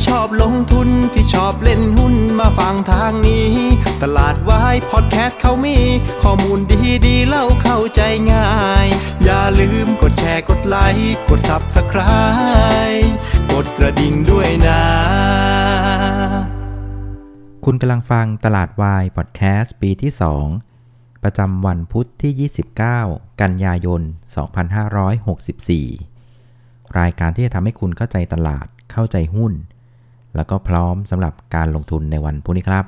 ที่ชอบลงทุนที่ชอบเล่นหุ้นมาฟังทางนี้ ตลาดวายพอดแคสต์เขามี ข้อมูลดีดีเล่าเข้าใจง่าย อย่าลืมกดแชร์กดไลค์กด Subscribe กดกระดิ่งด้วยนะ คุณกำลังฟังตลาดวายพอดแคสต์ปีที่ 2 ประจำวันพุทธที่ 29 กันยายน 2564 รายการที่จะทำให้คุณเข้าใจตลาดเข้าใจหุ้น แล้วก็พร้อมสำหรับการลงทุนในวันพรุ่งนี้ครับ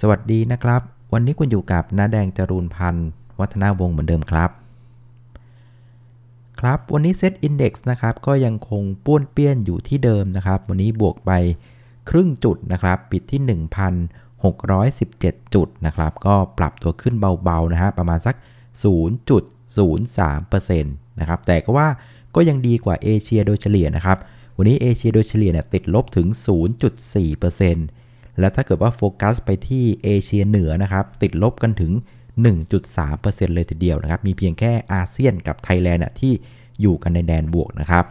สวัสดีนะครับ วันนี้คุณอยู่กับน้าแดงจรูนพันธ์วัฒนาวงศ์เหมือนเดิมครับ ครับ วันนี้เซตอินดี x นะครับ ก็ยังคงป้วนเปี้ยนอยู่ที่เดิมนะครับ วันนี้บวกไปครึ่งจุดนะครับ ปิดที่ 1,617 จุดนะครับ ก็ปรับตัวขึ้นเบาๆนะฮะประมาณสัก 0.03%นะครับ แต่ก็ว่าก็ยังดีกว่าเอเชียโดยเฉลี่ยนะครับ วันนี้เอเชียโดยเฉลี่ยเนี่ยติดลบถึง 0.4%และถ้าเกิดว่าโฟกัสไปที่เอเชียเหนือนะครับ ติดลบกันถึง 1.3%เลยทีเดียวนะครับ มีเพียงแค่อาเซียนกับไทยแลนด์ที่อยู่กันในแดนบวกนะครับ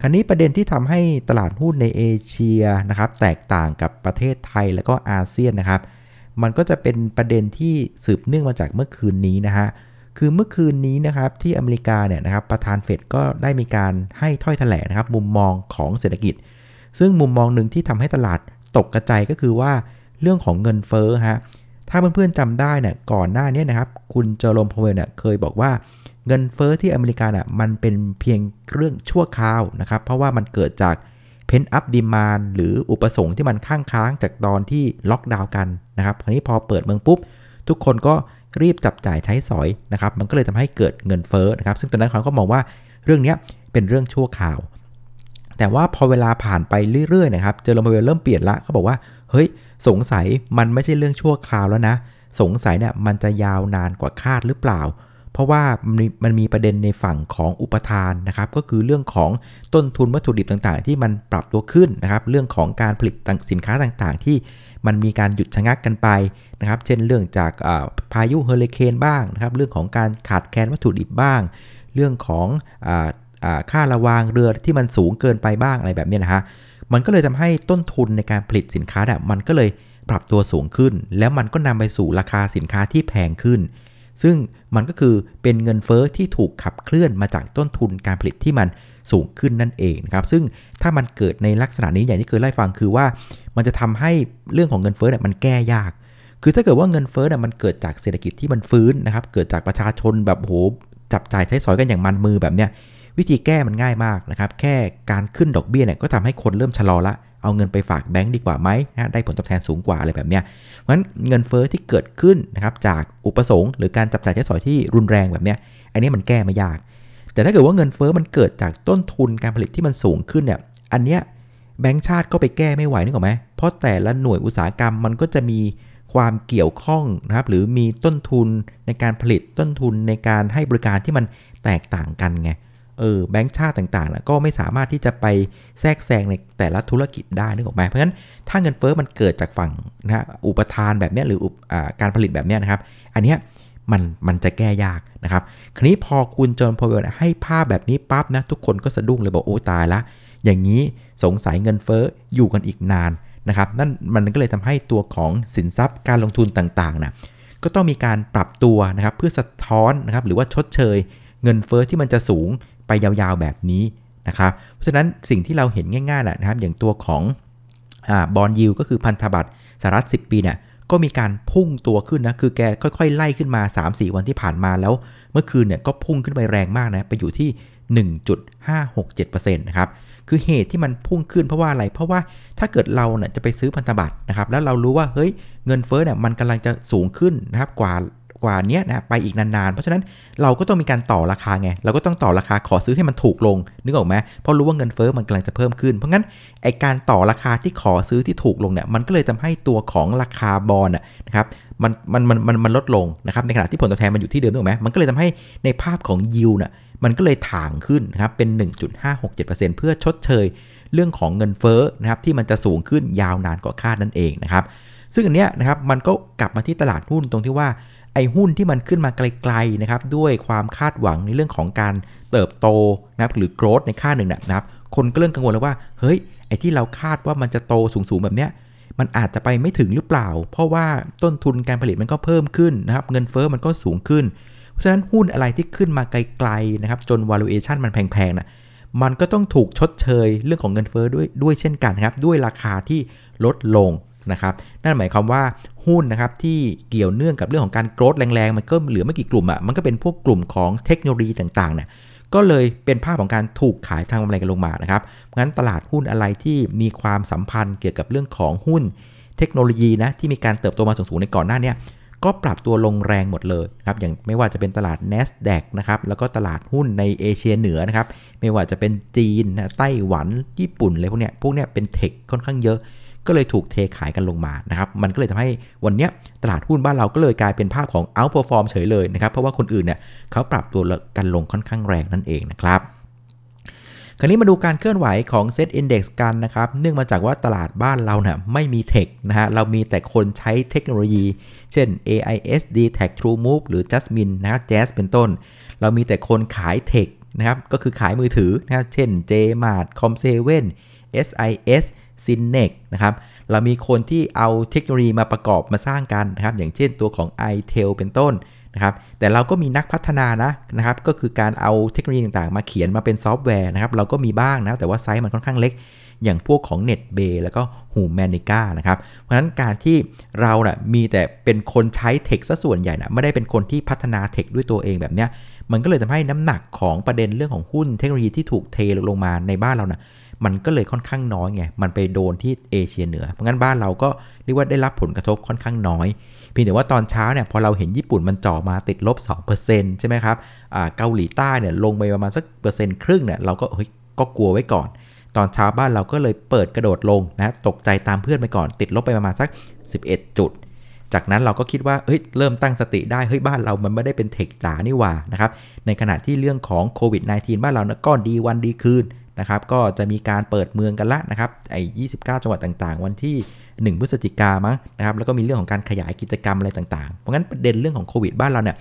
คราวนี้ประเด็นที่ทำให้ตลาดหุ้นในเอเชียนะครับแตกต่างกับประเทศไทยและก็อาเซียนนะครับ มันก็จะเป็นประเด็นที่สืบเนื่องมาจากเมื่อคืนนี้นะฮะ คือเมื่อคืนนี้นะครับที่อเมริกาเนี่ยนะครับประธานเฟดก็ได้มีการให้ถ้อยแถลงนะครับมุมมองของเศรษฐกิจ ซึ่งมุมมองหนึ่งที่ทำให้ตลาดตกกระจายก็คือว่าเรื่องของเงินเฟ้อฮะถ้าเพื่อนๆจำได้เนี่ยก่อนหน้านี้นะครับคุณเจอร์โรมพาวเวลเนี่ยเคยบอกว่าเงินเฟ้อที่อเมริกาน่ะมันเป็นเพียงเรื่องชั่วคราวนะครับเพราะว่ามันเกิดจากPent-up Demand หรืออุปสงค์ที่มันข้างค้างจากตอนที่ล็อกดาวน์กันนะครับคราวนี้พอเปิดเมืองปุ๊บ ทุกคนก็ รีบจับจ่ายใช้สอยนะครับ มันก็เลยทำให้เกิดเงินเฟ้อนะครับ ซึ่งตอนนั้นเขาก็มองว่าเรื่องนี้เป็นเรื่องชั่วคราว แต่ว่าพอเวลาผ่านไปเรื่อยๆนะครับ Jerome Powell เริ่มเปลี่ยนละเขาบอกว่า เฮ้ย สงสัยมันไม่ใช่เรื่องชั่วคราวแล้วนะ สงสัยเนี่ยมันจะยาวนานกว่าคาดหรือเปล่า เพราะว่ามันมีประเด็นในฝั่งของอุปทานนะครับ ก็คือเรื่องของต้นทุนวัตถุดิบต่างๆ ที่มันปรับตัวขึ้นนะครับ เรื่องของการผลิตสินค้าต่างๆ ที่ มันมีการหยุดชะงักกันไปนะครับ เช่นเรื่องจากพายุเฮอริเคนบ้างนะครับ เรื่องของการขาดแคลนวัตถุดิบบ้าง เรื่องของค่าระวางเรือที่มันสูงเกินไปบ้างอะไรแบบนี้นะฮะ มันก็เลยทำให้ต้นทุนในการผลิตสินค้าเนี่ยมันก็เลยปรับตัวสูงขึ้น แล้วมันก็นำไปสู่ราคาสินค้าที่แพงขึ้น ซึ่งมันก็คือเป็นเงินเฟอ้อที่ถูกขับเคลื่อนมาจากต้นทุนการผลิตที่มัน สูงขึ้นนั่นเองนะครับซึ่งถ้ามันเกิดในลักษณะนี้อย่างที่เคยไล่ฟังคือว่า มันจะทำให้เรื่องของเงินเฟ้อเนี่ยมันแก้ยาก คือถ้าเกิดว่าเงินเฟ้อเนี่ยมันเกิดจากเศรษฐกิจที่มันฟื้นนะครับเกิดจากประชาชนแบบโหจับจ่ายใช้สอยกันอย่างมันมือแบบเนี้ยวิธีแก้มันง่ายมากนะครับ แค่การขึ้นดอกเบี้ยเนี่ยก็ทำให้คนเริ่มชะลอละ เอาเงินไปฝากแบงก์ดีกว่าไหมนะได้ผลตอบแทนสูงกว่าอะไรแบบเนี้ยเพราะฉะนั้นเงินเฟอ้อที่เกิดขึ้นนะครับจากอุปสงค์หรือการจับจ่ายใช้สอยที่รุนแรงแบบเนี้ย อันนี้มันแก้ไม่ยาก แต่ถ้าเกิดว่าเงินเฟอ้อมันเกิดจากต้นทุนการผลิตที่มันสูงขึ้นเนี่ย อันเนี้ยแบงก์ชาติก็ไปแก้ไม่ไหวนึกออกไหม เพราะแต่ละหน่วยอุตสาหกรรมมันก็จะมีความเกี่ยวข้องนะครับ หรือมีต้นทุนในการผลิตต้นทุนในการให้บริการที่มันแตกต่างกันไง เออแบงก์ชาติต่างๆนะก็ไม่สามารถที่จะไปแทรกแซงในแต่ละธุรกิจได้นึกออกไหมเพราะฉะนั้นถ้าเงินเฟอ้อมันเกิดจากฝั่งนะฮะอุปทานแบบนี้หรืออการผลิตแบบนี้นะครับ อันเนี้ย มันมันจะแก้ยากนะครับคราวนี้พอคุณจอห์นพาวเวลให้ภาพแบบนี้ปั๊บนะทุกคนก็สะดุ้งเลยบอกโอ้ตายละ อย่างนี้สงสัยเงินเฟ้ออยู่กันอีกนานนะครับนั่นมันก็เลยทำให้ตัวของสินทรัพย์การลงทุนต่างๆนะก็ต้องมีการปรับตัวนะครับเพื่อสะท้อนนะครับหรือว่าชดเชย เงินเฟ้อที่มันจะสูงไปยาวๆแบบนี้นะครับเพราะฉะนั้นสิ่งที่เราเห็นง่ายๆนะครับอย่างตัวของบอลยิวก็คือพันธบัตรสหรัฐ 10 ปีเนี่ย ก็มีการพุ่งตัวขึ้นนะ คือแกค่อยๆ ไล่ขึ้นมา 3-4 วันที่ผ่านมาแล้ว เมื่อคืนเนี่ยก็พุ่งขึ้นไปแรงมากนะ ไปอยู่ที่ 1.567%นะครับ คือเหตุที่มันพุ่งขึ้นเพราะว่าอะไร เพราะว่าถ้าเกิดเราเนี่ยจะไปซื้อพันธบัตรนะครับ แล้วเรารู้ว่า เฮ้ย เงินเฟ้อเนี่ยมันกำลังจะสูงขึ้นนะครับ กว่า กว่านี้นะไปอีกนานๆ เพราะฉะนั้นเราก็ต้องมีการต่อราคาไง เราก็ต้องต่อราคาขอซื้อให้มันถูกลง นึกออกไหมเพราะรู้ว่าเงินเฟ้อมันกำลังจะเพิ่มขึ้น เพราะงั้นไอการต่อราคาที่ขอซื้อที่ถูกลงเนี่ยมันก็เลยทำให้ตัวของราคาบอลนะครับมันมันมันมันมันลดลงนะครับในขณะที่ผลตอบแทนมันอยู่ที่เดิมนึกออกไหมมันก็เลยทำให้ในภาพของยิวน่ะมันก็เลยถ่างขึ้นนะครับเป็น 1.567%เพื่อชดเชยเรื่องของเงินเฟ้อนะครับที่มันจะสูงขึ้นยาวนานกว่าคาดนั่นเองนะครับซึ่งอันเนี้ยนะครับมันก็กลับมาที่ตลาดหุ้นตรงที่ว่า ไอ้หุ้นที่มันขึ้นมาไกลๆนะครับด้วยความคาดหวังในเรื่องของการเติบโตนะครับหรือโกรธในค่าหนึ่งนะครับ คนก็เริ่มกังวลแล้วว่าเฮ้ยไอ้ที่เราคาดว่ามันจะโตสูงๆแบบเนี้ยมันอาจจะไปไม่ถึงหรือเปล่า เพราะว่าต้นทุนการผลิตมันก็เพิ่มขึ้นนะครับ เงินเฟอ้อมันก็สูงขึ้น เพราะฉะนั้นหุ้นอะไรที่ขึ้นมาไกลๆนะครับ จน valuation มันแพงๆนะมันก็ต้องถูกชดเชยเรื่องของเงินเฟอ้อด้วยด้วยเช่นกันครับ ด้วยราคาที่ลดลง นะครับนั่นหมายความว่าหุ้นนะครับที่เกี่ยวเนื่องกับเรื่องของการโกรธแรงๆ มันก็เหลือไม่กี่กลุ่มอะ่ะมันก็เป็นพวกกลุ่มของเทคโนโลยีต่างๆเนี่ยก็เลยเป็นภาพของการถูกขายทางกำไรกันลงมานะครับงั้นตลาดหุ้นอะไรที่มีความสัมพันธ์เกี่ยวกับเรื่องของหุ้นเทคโนโลยีนะที่มีการเติบโตมาสูงๆในก่อนหน้านี้ก็ปรับตัวลงแรงหมดเลยครับอย่างไม่ว่าจะเป็นตลาด NASDAQ นะครับแล้วก็ตลาดหุ้นในเอเชียเหนือนะครับไม่ว่าจะเป็นจีนนะไต้หวันญี่ปุ่นอะไรพวกเนี้ยพวกเนี้ยเป็นเทคค่อนข้างเยอะ ก็เลยถูกเทขายกันลงมานะครับ มันก็เลยทำให้วันนี้ตลาดหุ้นบ้านเราก็เลยกลายเป็นภาพของ outperform เฉยเลยนะครับ เพราะว่าคนอื่นเนี่ยเขาปรับตัวกันลงค่อนข้างแรงนั่นเองนะครับคราวนี้มาดูการเคลื่อนไหวของ Set Index กันนะครับ เนื่องมาจากว่าตลาดบ้านเราเนี่ยไม่มีเทคนะฮะ เรามีแต่คนใช้เทคโนโลยี เช่น AIS D Tag TrueMove หรือ Jasmine นะ Jazz เป็นต้น เรามีแต่คนขาย Tech นะครับ ก็คือขายมือถือนะครับเช่น JMart Com7 SIS Synnex นะครับเรามีคนที่เอาเทคโนโลยีมาประกอบมาสร้างกันนะครับอย่างเช่นตัวของ iTel เป็นต้นนะครับแต่เราก็มีนักพัฒนานะนะครับก็คือการเอาเทคโนโลยีต่างๆ มาเขียนมาเป็นซอฟต์แวร์นะครับเราก็มีบ้างนะแต่ว่าไซส์มันค่อนข้างเล็ก อย่างพวกของ NetBay แล้วก็ Humanica นะครับเพราะฉะนั้นการที่เราน่ะมีแต่เป็นคนใช้ Tech ซะส่วนใหญ่นะไม่ได้เป็นคนที่พัฒนา Tech ด้วยตัวเองแบบเนี้ยมันก็เลยทำให้น้ำหนักของประเด็นเรื่องของหุ้นเทคโนโลยีที่ถูกเทลงมาในบ้านเรานะ่ะ มันก็เลยค่อนข้างน้อยไง มันไปโดนที่เอเชียเหนือ เพราะงั้นบ้านเราก็เรียกว่าได้รับผลกระทบค่อนข้างน้อย เพียงแต่ว่าตอนเช้าเนี่ยพอเราเห็นญี่ปุ่นมันจ่อมาติดลบ 2%ใช่ไหมครับเกาหลีใต้เนี่ยลงไปประมาณสักเปอร์เซ็นต์ครึ่งเนี่ยเราก็เฮ้ยก็กลัวไว้ก่อน ตอนเช้าบ้านเราก็เลยเปิดกระโดดลงนะตกใจตามเพื่อนไปก่อน ติดลบไปประมาณสัก 11 จุดจากนั้นเราก็คิดว่า เฮ้ย เริ่มตั้งสติได้ เฮ้ย บ้านเรามันไม่ได้เป็นเทคจ๋านี่หว่า นะครับ ในขณะที่เรื่องของโควิด -19 บ้านเรานะก็ดีวันดีคืน นะครับก็จะมีการเปิดเมืองกันละนะครับไอ้29จังหวัดต่างๆ วันที่ 1 พฤศจิกามั้งนะครับแล้วก็มีเรื่องของการขยายกิจกรรมอะไรต่างๆ เพราะงั้นประเด็นเรื่องของโควิดบ้านเราเนี่ย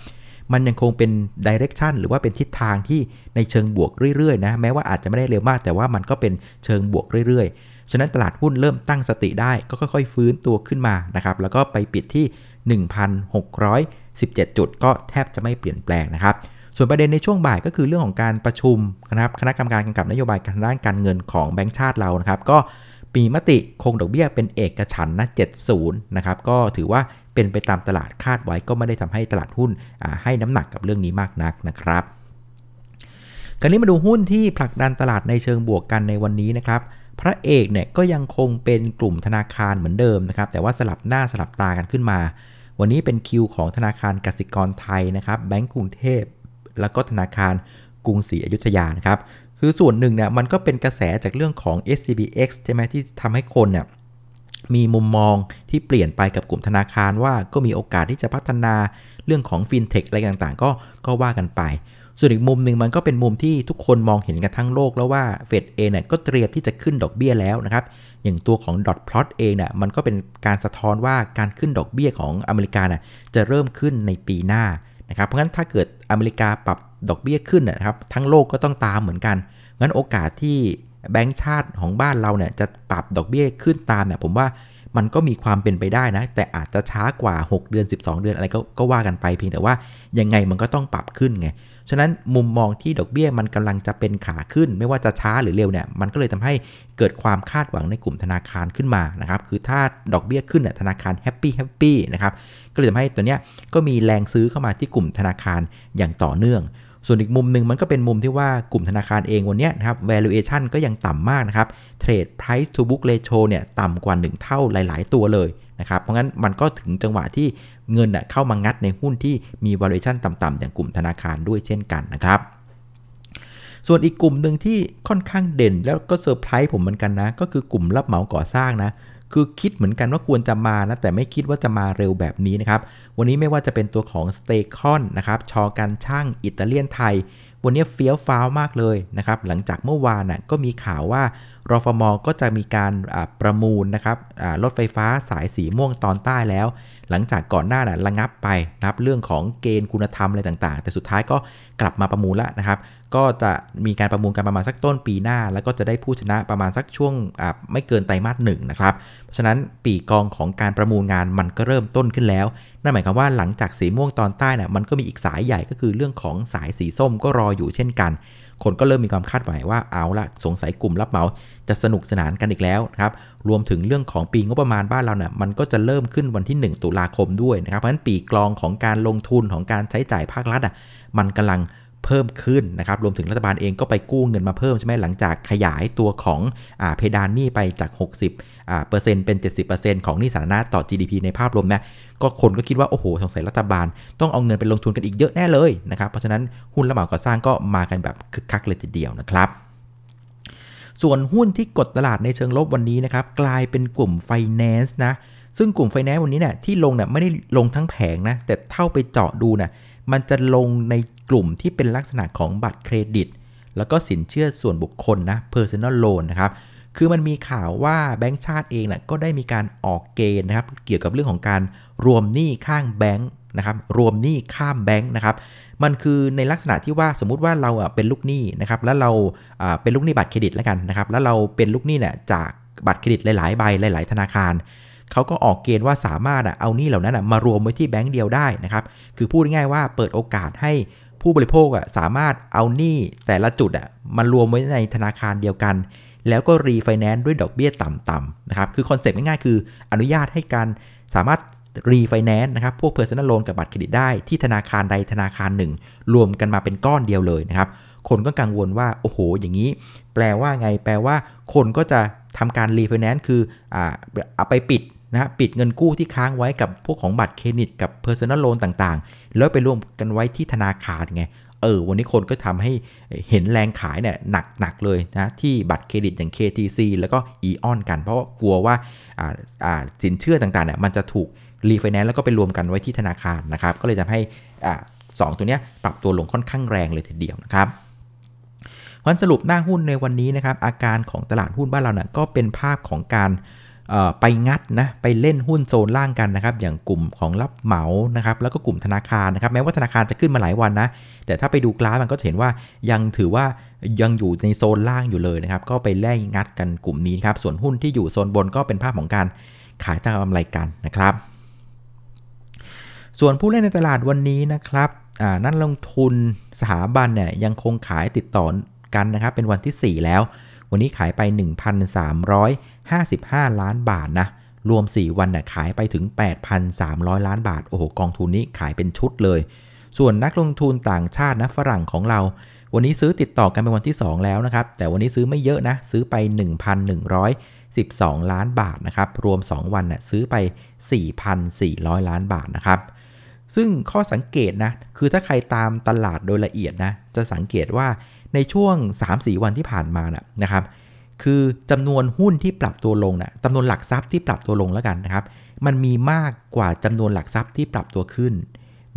มันยังคงเป็นดิเรกชันหรือว่าเป็นทิศทางที่ในเชิงบวกเรื่อยๆนะแม้ว่าอาจจะไม่ได้เร็วมาก แต่ว่ามันก็เป็นเชิงบวกเรื่อยๆ ฉะนั้นตลาดหุ้นเริ่มตั้งสติได้ก็ค่อยๆ ฟื้นตัวขึ้นมานะครับแล้วก็ไปปิดที่ 1,617 จุดก็แทบจะไม่เปลี่ยนแปลงนะครับ ส่วนประเด็นในช่วงบ่ายก็คือเรื่องของการประชุมนะครับคณะกรรมการกำกับนโยบายการด้านการเงินของแบงก์ชาติเรานะครับ ก็ปีมติคงดอกเบี้ยเป็นเอกฉันนะ70นะครับก็ถือว่าเป็นไปตามตลาดคาดไว้ก็ไม่ได้ทำให้ตลาดหุ้นให้น้ำหนักกับเรื่องนี้มากนักนะครับคราวนี้มาดูหุ้นที่ผลักดันตลาดในเชิงบวกกันในวันนี้นะครับพระเอกเนี่ยก็ยังคงเป็นกลุ่มธนาคารเหมือนเดิมนะครับแต่ว่าสลับหน้าสลับตากันขึ้นมา วันนี้เป็นคิวของธนาคารกสิกรไทยนะครับแบงก์กรุงเทพ แล้วก็ธนาคารกรุงศรีอยุธยานะครับ คือส่วนหนึ่งเนี่ยมันก็เป็นกระแสจากเรื่องของ SCBX ใช่ไหมที่ทำให้คนเนี่ยมีมุมมองที่เปลี่ยนไปกับกลุ่มธนาคารว่าก็มีโอกาสที่จะพัฒนาเรื่องของฟินเทคอะไรต่างๆ ก็ก็ว่ากันไป ส่วนอีกมุมหนึ่งมันก็เป็นมุมที่ทุกคนมองเห็นกันทั้งโลกแล้วว่าเฟดเองเนี่ยก็เตรียมที่จะขึ้นดอกเบี้ยแล้วนะครับ อย่างตัวของ dot plot เองเนี่ยมันก็เป็นการสะท้อนว่าการขึ้นดอกเบี้ยของอเมริกาน่ะจะเริ่มขึ้นในปีหน้า นะครับเพราะฉะนั้นถ้าเกิดอเมริกาปรับดอกเบี้ยขึ้นนะครับทั้งโลกก็ต้องตามเหมือนกันงั้นโอกาสที่แบงก์ชาติของบ้านเราเนี่ยจะปรับดอกเบี้ยขึ้นตามเนี่ยผมว่ามันก็มีความเป็นไปได้นะ แต่อาจจะช้ากว่า 6 เดือน 12 เดือนอะไรก็ก็ว่ากันไปเพียงแต่ว่ายังไงมันก็ต้องปรับขึ้นไง ฉะนั้นมุมมองที่ดอกเบี้ยมันกำลังจะเป็นขาขึ้น ไม่ว่าจะช้าหรือเร็วเนี่ยมันก็เลยทำให้เกิดความคาดหวังในกลุ่มธนาคารขึ้นมานะครับคือถ้าดอกเบี้ยขึ้นเนี่ยธนาคารแฮปปี้แฮปปี้นะครับก็เลยทำให้ตัวเนี้ยก็มีแรงซื้อเข้ามาที่กลุ่มธนาคารอย่างต่อเนื่องส่วนอีกมุมหนึ่งมันก็เป็นมุมที่ว่ากลุ่มธนาคารเองวันนี้นะครับ valuation ก็ยังต่ำมากนะครับ trade price to book ratio เนี่ยต่ำกว่า 1 เท่าหลาย ๆ ตัวเลยนะครับ เพราะงั้นมันก็ถึงจังหวะที่ เงินเข้ามางัดในหุ้นที่มี valuation ต่ำๆอย่างกลุ่มธนาคารด้วยเช่นกันนะครับส่วนอีกกลุ่มหนึ่งที่ค่อนข้างเด่นแล้วก็เซอร์ไพรส์ผมเหมือนกันนะ ก็คือกลุ่มรับเหมาก่อสร้างนะ คือคิดเหมือนกันว่าควรจะมานะ แต่ไม่คิดว่าจะมาเร็วแบบนี้นะครับ วันนี้ไม่ว่าจะเป็นตัวของ STECON นะครับช.การช่างอิตาเลียนไทย วันนี้เฟี้ยวฟ้าวมากเลยนะครับ หลังจากเมื่อวานน่ะก็มีข่าวว่า รฟมก็จะมีการประมูลนะครับรถไฟฟ้าสายสีม่วงตอนใต้แล้ว หลังจากก่อนหน้านะระงับไปนะครับเรื่องของเกณฑ์คุณธรรมอะไรต่างๆ แต่สุดท้ายก็กลับมาประมูลแล้วนะครับ ก็จะมีการประมูลกันประมาณสักต้นปีหน้า แล้วก็จะได้ผู้ชนะประมาณสักช่วงไม่เกินไตรมาสหนึ่งนะครับเพราะฉะนั้นปีกองของการประมูลงานมันก็เริ่มต้นขึ้นแล้วนั่นหมายความว่าหลังจากสีม่วงตอนใต้น่ะมันก็มีอีกสายใหญ่ก็คือเรื่องของสายสีส้มก็รออยู่เช่นกัน คนก็เริ่มมีความคาดหมายว่าเอาละสงสัยกลุ่มรับเหมาจะสนุกสนานกันอีกแล้วนะครับรวมถึงเรื่องของปีงบประมาณบ้านเราเนี่ยมันก็จะเริ่มขึ้นวันที่ 1 ตุลาคมด้วยนะครับเพราะฉะนั้นปีกลองของการลงทุนของการใช้จ่ายภาครัฐอะมันกำลัง เพิ่มขึ้นนะครับ รวมถึงรัฐบาลเองก็ไปกู้เงินมาเพิ่มใช่ไหมหลังจากขยายตัวของอเพดานหนี้ไปจาก 60อ่าเปอร์เซ็นต์เป็น 70%ของหนี้สาธารณะต่อ GDP ในภาพรวมนะก็คนก็คิดว่า โอ้โห สงสัยรัฐบาล ต้องเอาเงินไปลงทุนกันอีกเยอะแน่เลยนะครับ เพราะฉะนั้นหุ้นระเหมาก่อสร้างก็มากันแบบคึกคักเลยทีเดียวนะครับส่วนหุ้นที่กดตลาดในเชิงลบวันนี้นะครับ กลายเป็นกลุ่มไฟแนนซ์นะซึ่งกลุ่มไฟแนนซ์วันนี้เนี่ยที่ลงเนี่ยไม่ได้ลงทั้งแผงนะแต่เท่าไปเจาะดูนะมันจะลงใน กลุ่มที่เป็นลักษณะของบัตรเครดิต แล้วก็สินเชื่อส่วนบุคคลนะ personal loan นะครับคือมันมีข่าวว่าแบงก์ชาติเองนะก็ได้มีการออกเกณฑ์นะครับ เกี่ยวกับเรื่องของการรวมหนี้ข้างแบงก์นะครับ รวมหนี้ข้ามแบงก์นะครับ มันคือในลักษณะที่ว่าสมมุติว่าเราเป็นลูกหนี้นะครับ แล้วเราเป็นลูกหนี้บัตรเครดิตแล้วกันนะครับ แล้วเราเป็นลูกหนี้เนี่ยจากบัตรเครดิตหลาย ๆ ใบหลาย ๆ ธนาคารเขาก็ออกเกณฑ์ว่าสามารถเอาหนี้เหล่านั้นมารวมไว้ที่แบงก์เดียวได้นะครับ คือพูดง่ายๆว่าเปิดโอกาสให้ ผู้บริโภคอะสามารถเอาหนี้แต่ละจุดอะมารวมไว้ในธนาคารเดียวกัน แล้วก็รีไฟแนนซ์ด้วยดอกเบี้ยต่ำๆนะครับคือคอนเซ็ปต์ง่ายๆคืออนุญาตให้การสามารถรีไฟแนนซ์นะครับพวก Personal Loan กับบัตรเครดิตได้ที่ธนาคารใดธนาคารหนึ่ง รวมกันมาเป็นก้อนเดียวเลยนะครับคนก็กังวลว่า โอ้โห อย่างนี้ แปลว่าไง แปลว่า คนก็จะทำการรีไฟแนนซ์คืออ่าเอาไปปิดนะปิดเงินกู้ที่ค้างไว้กับพวกของบัตรเครดิตกับ Personal Loan ต่างๆ แล้วไปรวมกันไว้ที่ธนาคารไงเออวันนี้คนก็ทำให้เห็นแรงขายเนี่ยหนักๆเลยนะที่บัตรเครดิตอย่าง KTC แล้วก็ AEON กัน เพราะกลัวว่าสินเชื่อต่างๆเนี่ยมันจะถูกรีไฟแนนซ์แล้วก็ไปรวมกันไว้ที่ธนาคารนะครับก็เลยทำให้สองตัวนี้ปรับตัวลงค่อนข้างแรงเลยทีเดียวนะครับวันสรุปหน้าหุ้นในวันนี้นะครับอาการของตลาดหุ้นบ้านเราเนี่ยก็เป็นภาพของการ ไปงัดนะไปเล่นหุ้นโซนล่างกันนะครับ อย่างกลุ่มของรับเหมานะครับ แล้วก็กลุ่มธนาคารนะครับ แม้ว่าธนาคารจะขึ้นมาหลายวันนะ แต่ถ้าไปดูกราฟมันก็จะเห็นว่ายังถือว่ายังอยู่ในโซนล่างอยู่เลยนะครับ ก็ไปไล่งัดกันกลุ่มนี้ครับ ส่วนหุ้นที่อยู่โซนบนก็เป็นภาพของการขายตามกำไรกันนะครับ ส่วนผู้เล่นในตลาดวันนี้นะครับนั่นลงทุนสถาบันเนี่ยยังคงขายติดต่อกันนะครับ เป็นวันที่ 4 แล้ว วันนี้ขายไป 55 ล้านบาทนะ รวม 4 วันน่ยขายไปถึง 8,300 ล้านบาท โอ้โห กองทุนนี้ขายเป็นชุดเลย ส่วนนักลงทุนต่างชาตินะฝรั่งของเรา วันนี้ซื้อติดต่อกันเป็นวันที่ 2 แล้วนะครับ แต่วันนี้ซื้อไม่เยอะนะ ซื้อไป 1,112 ล้านบาทนะครับ รวม 2 วันน่ะซื้อไป 4,400 ล้านบาทนะครับซึ่งข้อสังเกตนะ คือถ้าใครตามตลาดโดยละเอียดนะ จะสังเกตว่าในช่วง 3-4 วันที่ผ่านมานะนะครับ คือจำนวนหุ้นที่ปรับตัวลงนะจำนวนหลักทรัพย์ที่ปรับตัวลงแล้วกันนะครับ มันมีมากกว่าจำนวนหลักทรัพย์ที่ปรับตัวขึ้น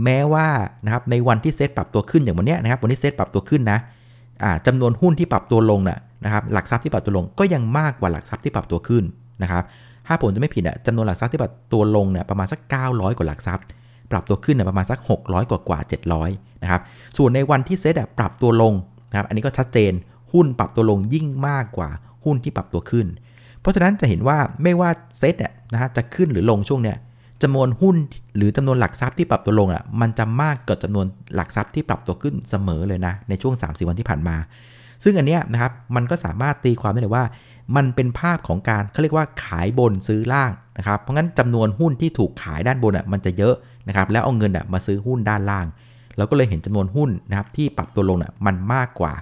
แม้ว่านะครับในวันที่เซตปรับตัวขึ้นอย่างวันนี้นะครับ วันนี้เซตปรับตัวขึ้นนะจำนวนหุ้นที่ปรับตัวลงนะนะครับ หลักทรัพย์ที่ปรับตัวลงก็ยังมากกว่าหลักทรัพย์ที่ปรับตัวขึ้นนะครับ ถ้าผมจะไม่ผิดอะจำนวนหลักทรัพย์ที่ปรับตัวลงเนี่ยประมาณสัก 900 กว่าหลักทรัพย์ปรับตัวขึ้นเนี่ยประมาณสัก 600 กว่ากว่า700นะครับ ส่วนในวันที่เซตปรับตัวลงนะครับ อันนี้ก็ชัดเจน หุ้นปรับตัวลงยิ่งมากกว่า หุ้นที่ปรับตัวขึ้น เพราะฉะนั้นจะเห็นว่าไม่ว่าเซ็ตเนี่ยนะฮะจะขึ้นหรือลงช่วงเนี้ยจำนวนหุ้นหรือจำนวนหลักทรัพย์ที่ปรับตัวลงอะมันจะมากกว่าจำนวนหลักทรัพย์ที่ปรับตัวขึ้นเสมอเลยนะในช่วง 3 4 วันที่ผ่านมา ซึ่งอันเนี้ยนะครับมันก็สามารถตีความได้เลยว่า มันเป็นภาพของการเขาเรียกว่าขายบนซื้อล่างนะครับเพราะงั้นจำนวนหุ้นที่ถูกขายด้านบนอะมันจะเยอะนะครับแล้วเอาเงินอะมาซื้อหุ้นด้านล่าง เราก็เลยเห็นจำนวนหุ้นนะครับที่ปรับตัวลงน่ะมันมากกว่า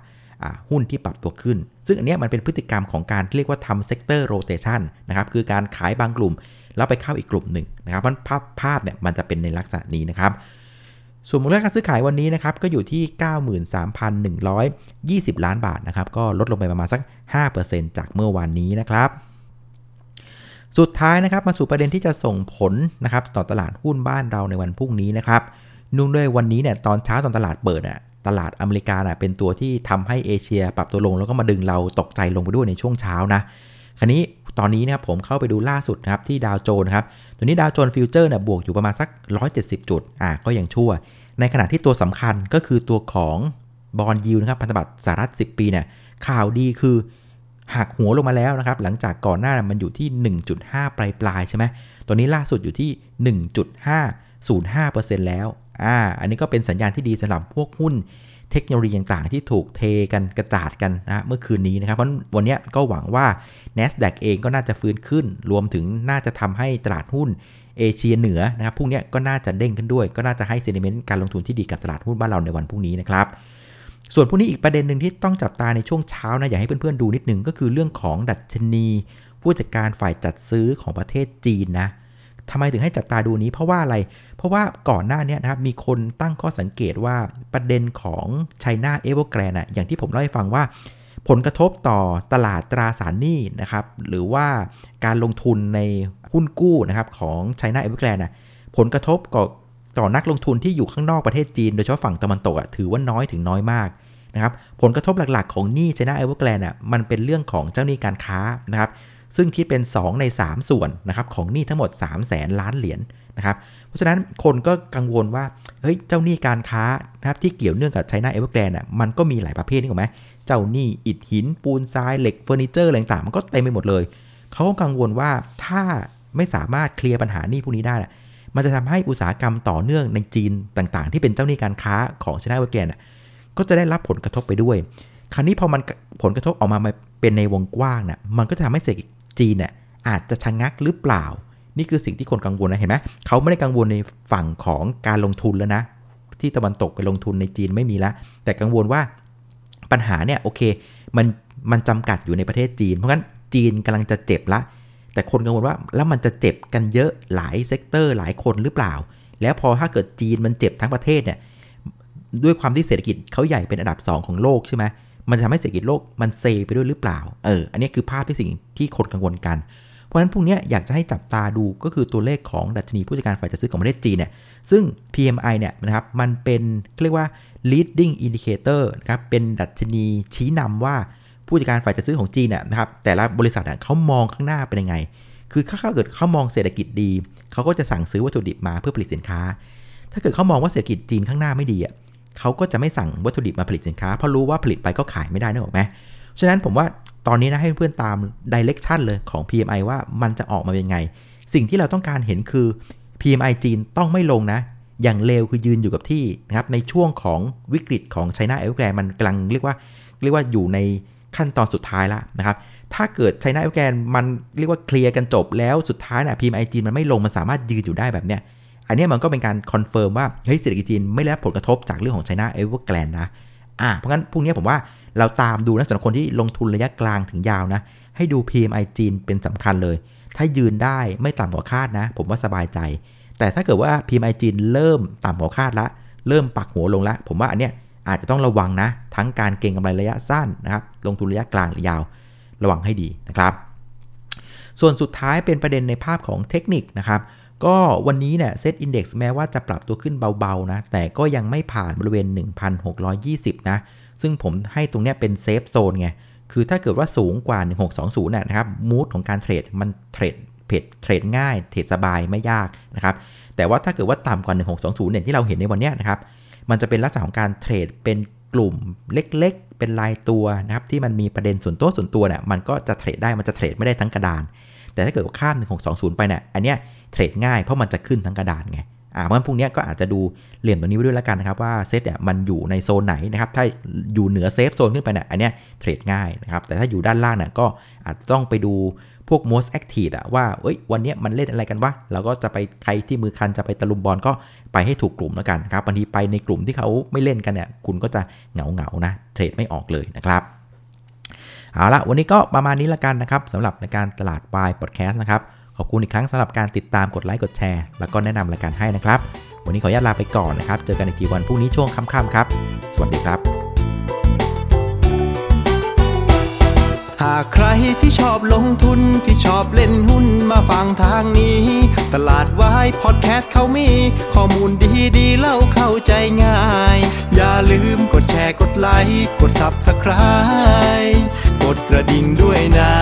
หุ้นที่ปรับตัวขึ้น ซึ่งอันนี้มันเป็นพฤติกรรมของการเรียกว่าทำ Sector Rotation นะครับคือการขายบางกลุ่ม แล้วไปเข้าอีกกลุ่มหนึ่งนะครับมันภาพภาพเนี่ยมันจะเป็นในลักษณะนี้นะครับส่วนมูลค่าการซื้อขายวันนี้นะครับก็อยู่ที่ 93,120 ล้านบาทนะครับก็ลดลงไปประมาณสัก 5%จากเมื่อวานนี้นะครับ สุดท้ายนะครับมาสู่ประเด็นที่จะส่งผลนะครับต่อตลาดหุ้นบ้านเราในวันพรุ่งนี้นะครับนุ่งด้วยวันนี้เนี่ยตอนเช้าตอนตลาดเปิดอะ ตลาดอเมริกานะเป็นตัวที่ทำให้เอเชียปรับตัวลงแล้วก็มาดึงเราตกใจลงไปด้วยในช่วงเช้านะคราวนี้ตอนนี้นะครับผมเข้าไปดูล่าสุดนะครับที่ดาวโจนส์ครับตัวนี้ดาวโจนส์ฟิวเจอร์บวกอยู่ประมาณสัก 170 จุดอะก็ยังชั่ว ในขณะที่ตัวสำคัญก็คือตัวของ Bond Yield นะครับพันธบัตรสหรัฐ 10 ปีเนี่ยข่าวดีคือหักหัวลงมาแล้วนะครับ หลังจากก่อนหน้ามันอยู่ที่ 1.5 ปลายปลายใช่ไหมตัวนี้ล่าสุดอยู่ที่ 1.505%แล้ว อ่าอันนี้ก็เป็นสัญญาณที่ดีสำหรับพวกหุ้นเทคโนโลยีต่างๆ ที่ถูกเทกันกระจาดกันนะเมื่อคืนนี้นะครับเพราะวันนี้ก็หวังว่า NASDAQ เองก็น่าจะฟื้นขึ้น รวมถึงน่าจะทำให้ตลาดหุ้นเอเชียเหนือนะครับพรุ่งนี้ก็น่าจะเด้งขึ้นด้วย ก็น่าจะให้ sentiment การลงทุนที่ดีกับตลาดหุ้นบ้านเราในวันพรุ่งนี้นะครับ ส่วนพรุ่งนี้อีกประเด็นหนึ่งที่ต้องจับตาในช่วงเช้านะอยากให้เพื่อนๆดูนิดนึงก็คือเรื่องของดัชนี ผู้จัดการฝ่ายจัดซื้อของประเทศจีนนะ ทำไมถึงให้จับตาดูนี้เพราะว่าอะไร เพราะว่าก่อนหน้านี้นะครับมีคนตั้งข้อสังเกตว่าประเด็นของ China Evergrande อย่างที่ผมเล่าให้ฟังว่า ผลกระทบต่อตลาดตราสารหนี้นะครับหรือว่าการลงทุนในหุ้นกู้นะครับของ China Evergrande นะผลกระทบกับต่อนักลงทุนที่อยู่ข้างนอกประเทศจีน โดยเฉพาะฝั่งตะวันตกอะถือว่าน้อยถึงน้อยมากนะครับผลกระทบหลักๆ ของหนี้ China Evergrande อะมันเป็นเรื่องของเจ้าหนี้การค้านะครับ ซึ่งคิดเป็น 2 ใน 3 ส่วนนะครับของหนี้ทั้งหมด 3 0 0แสนล้านเหรียญนะครับ เพราะฉะนั้นคนก็กังวลว่า เฮ้ย เจ้าหนี้การค้านะครับที่เกี่ยวเนื่องกับ China Evergrande อะ มันก็มีหลายประเภทนี่ถูกไหม เจ้าหนี้อิฐหินปูนทรายเหล็กเฟอร์นิเจอร์อะไรต่างมันก็เต็มไปหมดเลย เขากังวลว่าถ้าไม่สามารถเคลียร์ปัญหาหนี้พวกนี้ได้ มันจะทำให้อุตสาหกรรมต่อเนื่องในจีนต่างๆ ที่เป็นเจ้าหนี้การค้าของ China Evergrande ก็จะได้รับผลกระทบไปด้วย คราวนี้พอมันผลกระทบออกมาเป็นในวงกว้างน่ะ มันก็จะทำให้เศรษฐกิ จจีนเนี่ยอาจจะชะงักหรือเปล่า นี่คือสิ่งที่คนกังวลนะเห็นไหมเขาไม่ได้กังวลในฝั่งของการลงทุนแล้วนะ ที่ตะวันตกไปลงทุนในจีนไม่มีแล้วแต่กังวลว่าปัญหาเนี่ยโอเคมันมันจำกัดอยู่ในประเทศจีน เพราะงั้นจีนกำลังจะเจ็บละ แต่คนกังวลว่าแล้วมันจะเจ็บกันเยอะหลาย sector หลายคนหรือเปล่า แล้วพอถ้าเกิดจีนมันเจ็บทั้งประเทศเนี่ยด้วยความที่เศรษฐกิจเขาใหญ่เป็นอันดับ 2 ของโลกใช่ไหม มันจะทำให้เศรษฐกิจโลกมันเซไปด้วยหรือเปล่า เออ อันนี้คือภาพที่สิ่งที่คนกังวลกัน เพราะฉะนั้นพรุ่งนี้อยากจะให้จับตาดูก็คือตัวเลขของดัชนีผู้จัดการฝ่ายจัดซื้อของประเทศจีนเนี่ย ซึ่ง PMI เนี่ยนะครับ มันเป็นเรียกว่า leading indicator นะครับ เป็นดัชนีชี้นำว่าผู้จัดการฝ่ายจัดซื้อของจีนเนี่ยนะครับ แต่ละบริษัทเขามองข้างหน้าเป็นยังไง คือถ้าเกิดเขามองเศรษฐกิจดี เขาก็จะสั่งซื้อวัตถุดิบมาเพื่อผลิตสินค้า ถ้าเกิดเขามองว่าเศรษฐกิจจีนข้างหน้าไม่ดีอะ เขาก็จะไม่สั่งวัตถุดิบมาผลิตสินค้า เพราะรู้ว่าผลิตไปก็ขายไม่ได้นะหรอกไหมฉะนั้นผมว่าตอนนี้นะให้เพื่อนตาม direction เลยของ PMI ว่ามันจะออกมาเป็นไง สิ่งที่เราต้องการเห็นคือ PMI จีนต้องไม่ลงนะ อย่างเลวคือยืนอยู่กับที่นะครับในช่วงของวิกฤตของ China Evergrande มันกำลังเรียกว่าเรียกว่าอยู่ในขั้นตอนสุดท้ายแล้วนะครับ ถ้าเกิด China Evergrande มันเรียกว่าเคลียร์กันจบแล้วสุดท้ายนะ PMI จีนมันไม่ลงมันสามารถยืนอยู่ได้แบบเนี้ย อันนี้มันก็เป็นการ confirm ว่าเฮ้ยเศรษฐกิจจีนไม่ได้รับผลกระทบจากเรื่องของ China Evergrande นะอ่าเพราะงั้นพรุ่งนี้ผมว่าเราตามดูนะสำหรับคนที่ลงทุนระยะกลางถึงยาวนะ ให้ดู PMI จีนเป็นสำคัญเลย ถ้ายืนได้ไม่ต่ำกว่าคาดนะ ผมว่าสบายใจ แต่ถ้าเกิดว่า PMI จีนเริ่มต่ำกว่าคาดละ เริ่มปักหัวลงละผมว่าอันเนี้ยอาจจะต้องระวังนะ ทั้งการเก็งกำไรระยะสั้นนะครับลงทุนระยะกลางหรือยาว ระวังให้ดีนะครับ ส่วนสุดท้ายเป็นประเด็นในภาพของเทคนิคนะครับ ก็วันนี้เนี่ยเซตอินดี x แม้ว่าจะปรับตัวขึ้นเบาๆนะ แต่ก็ยังไม่ผ่านบริเวณ 1,620 นะ ซึ่งผมให้ตรงเนี้ยเป็น safe zone ไง คือถ้าเกิดว่าสูงกว่า 1620นะครับ mood ของการเทรดมันเทรดเพจเทรดง่าย เทรดสบายไม่ยากนะครับ แต่ว่าถ้าเกิดว่าต่ำกว่า 1620เนี่ยที่เราเห็นในวันนี้นะครับ มันจะเป็นลักษณะของการเทรดเป็นกลุ่มเล็กๆ เป็นรายตัวนะครับที่มันมีประเด็นส่วนตัวส่วนตัวเนี่ยมันก็จะเทรดได้มันจะเทรดไม่ได้ทั้งกระดาน แต่ถ้าเกิดว่าข้าม1620 ไปเนี่ยอันเนี้ย เทรดง่ายเพราะมันจะขึ้นทั้งกระดานไงอ่าเพราะพรุ่งนี้ก็อาจจะดูเหลี่ยมตัวนี้ไว้ด้วยแล้วกันนะครับว่าเซตเนี่ยมันอยู่ในโซนไหนนะครับถ้าอยู่เหนือเซฟโซนขึ้นไปเนี่ยอันเนี้ยเทรดง่ายนะครับแต่ถ้าอยู่ด้านล่างเนี่ยก็อาจจะต้องไปดูพวก most active อะว่าเอ้ยวันนี้มันเล่นอะไรกันวะเราก็จะไปใครที่มือคันจะไปตะลุมบอลก็ไปให้ถูกกลุ่มแล้วกันครับบางทีไปในกลุ่มที่เขาไม่เล่นกันเนี่ยคุณก็จะเหงาเหงานะเทรดไม่ออกเลยนะครับเอาละวันนี้ก็ประมาณนี้ละกันนะครับสำหรับในการตลาดวายพอดแคสต์นะครับ อบคุณอีกครั้งสำหรับการติดตามกดไลค์กดแชร์ แล้วก็แนะนำรายการให้นะครับ วันนี้ขออนุญาตลาไปก่อนนะครับ เจอกันอีกทีวันพรุ่งนี้ช่วงค่ำๆครับ สวัสดีครับ หากใครที่ชอบลงทุนที่ชอบเล่นหุ้นมาฟังทางนี้ ตลาดวายพอดแคสต์เขามี ข้อมูลดีๆเล่าเข้าใจง่าย อย่าลืมกดแชร์กดไลค์กด Subscribe กดกระดิ่งด้วยนะ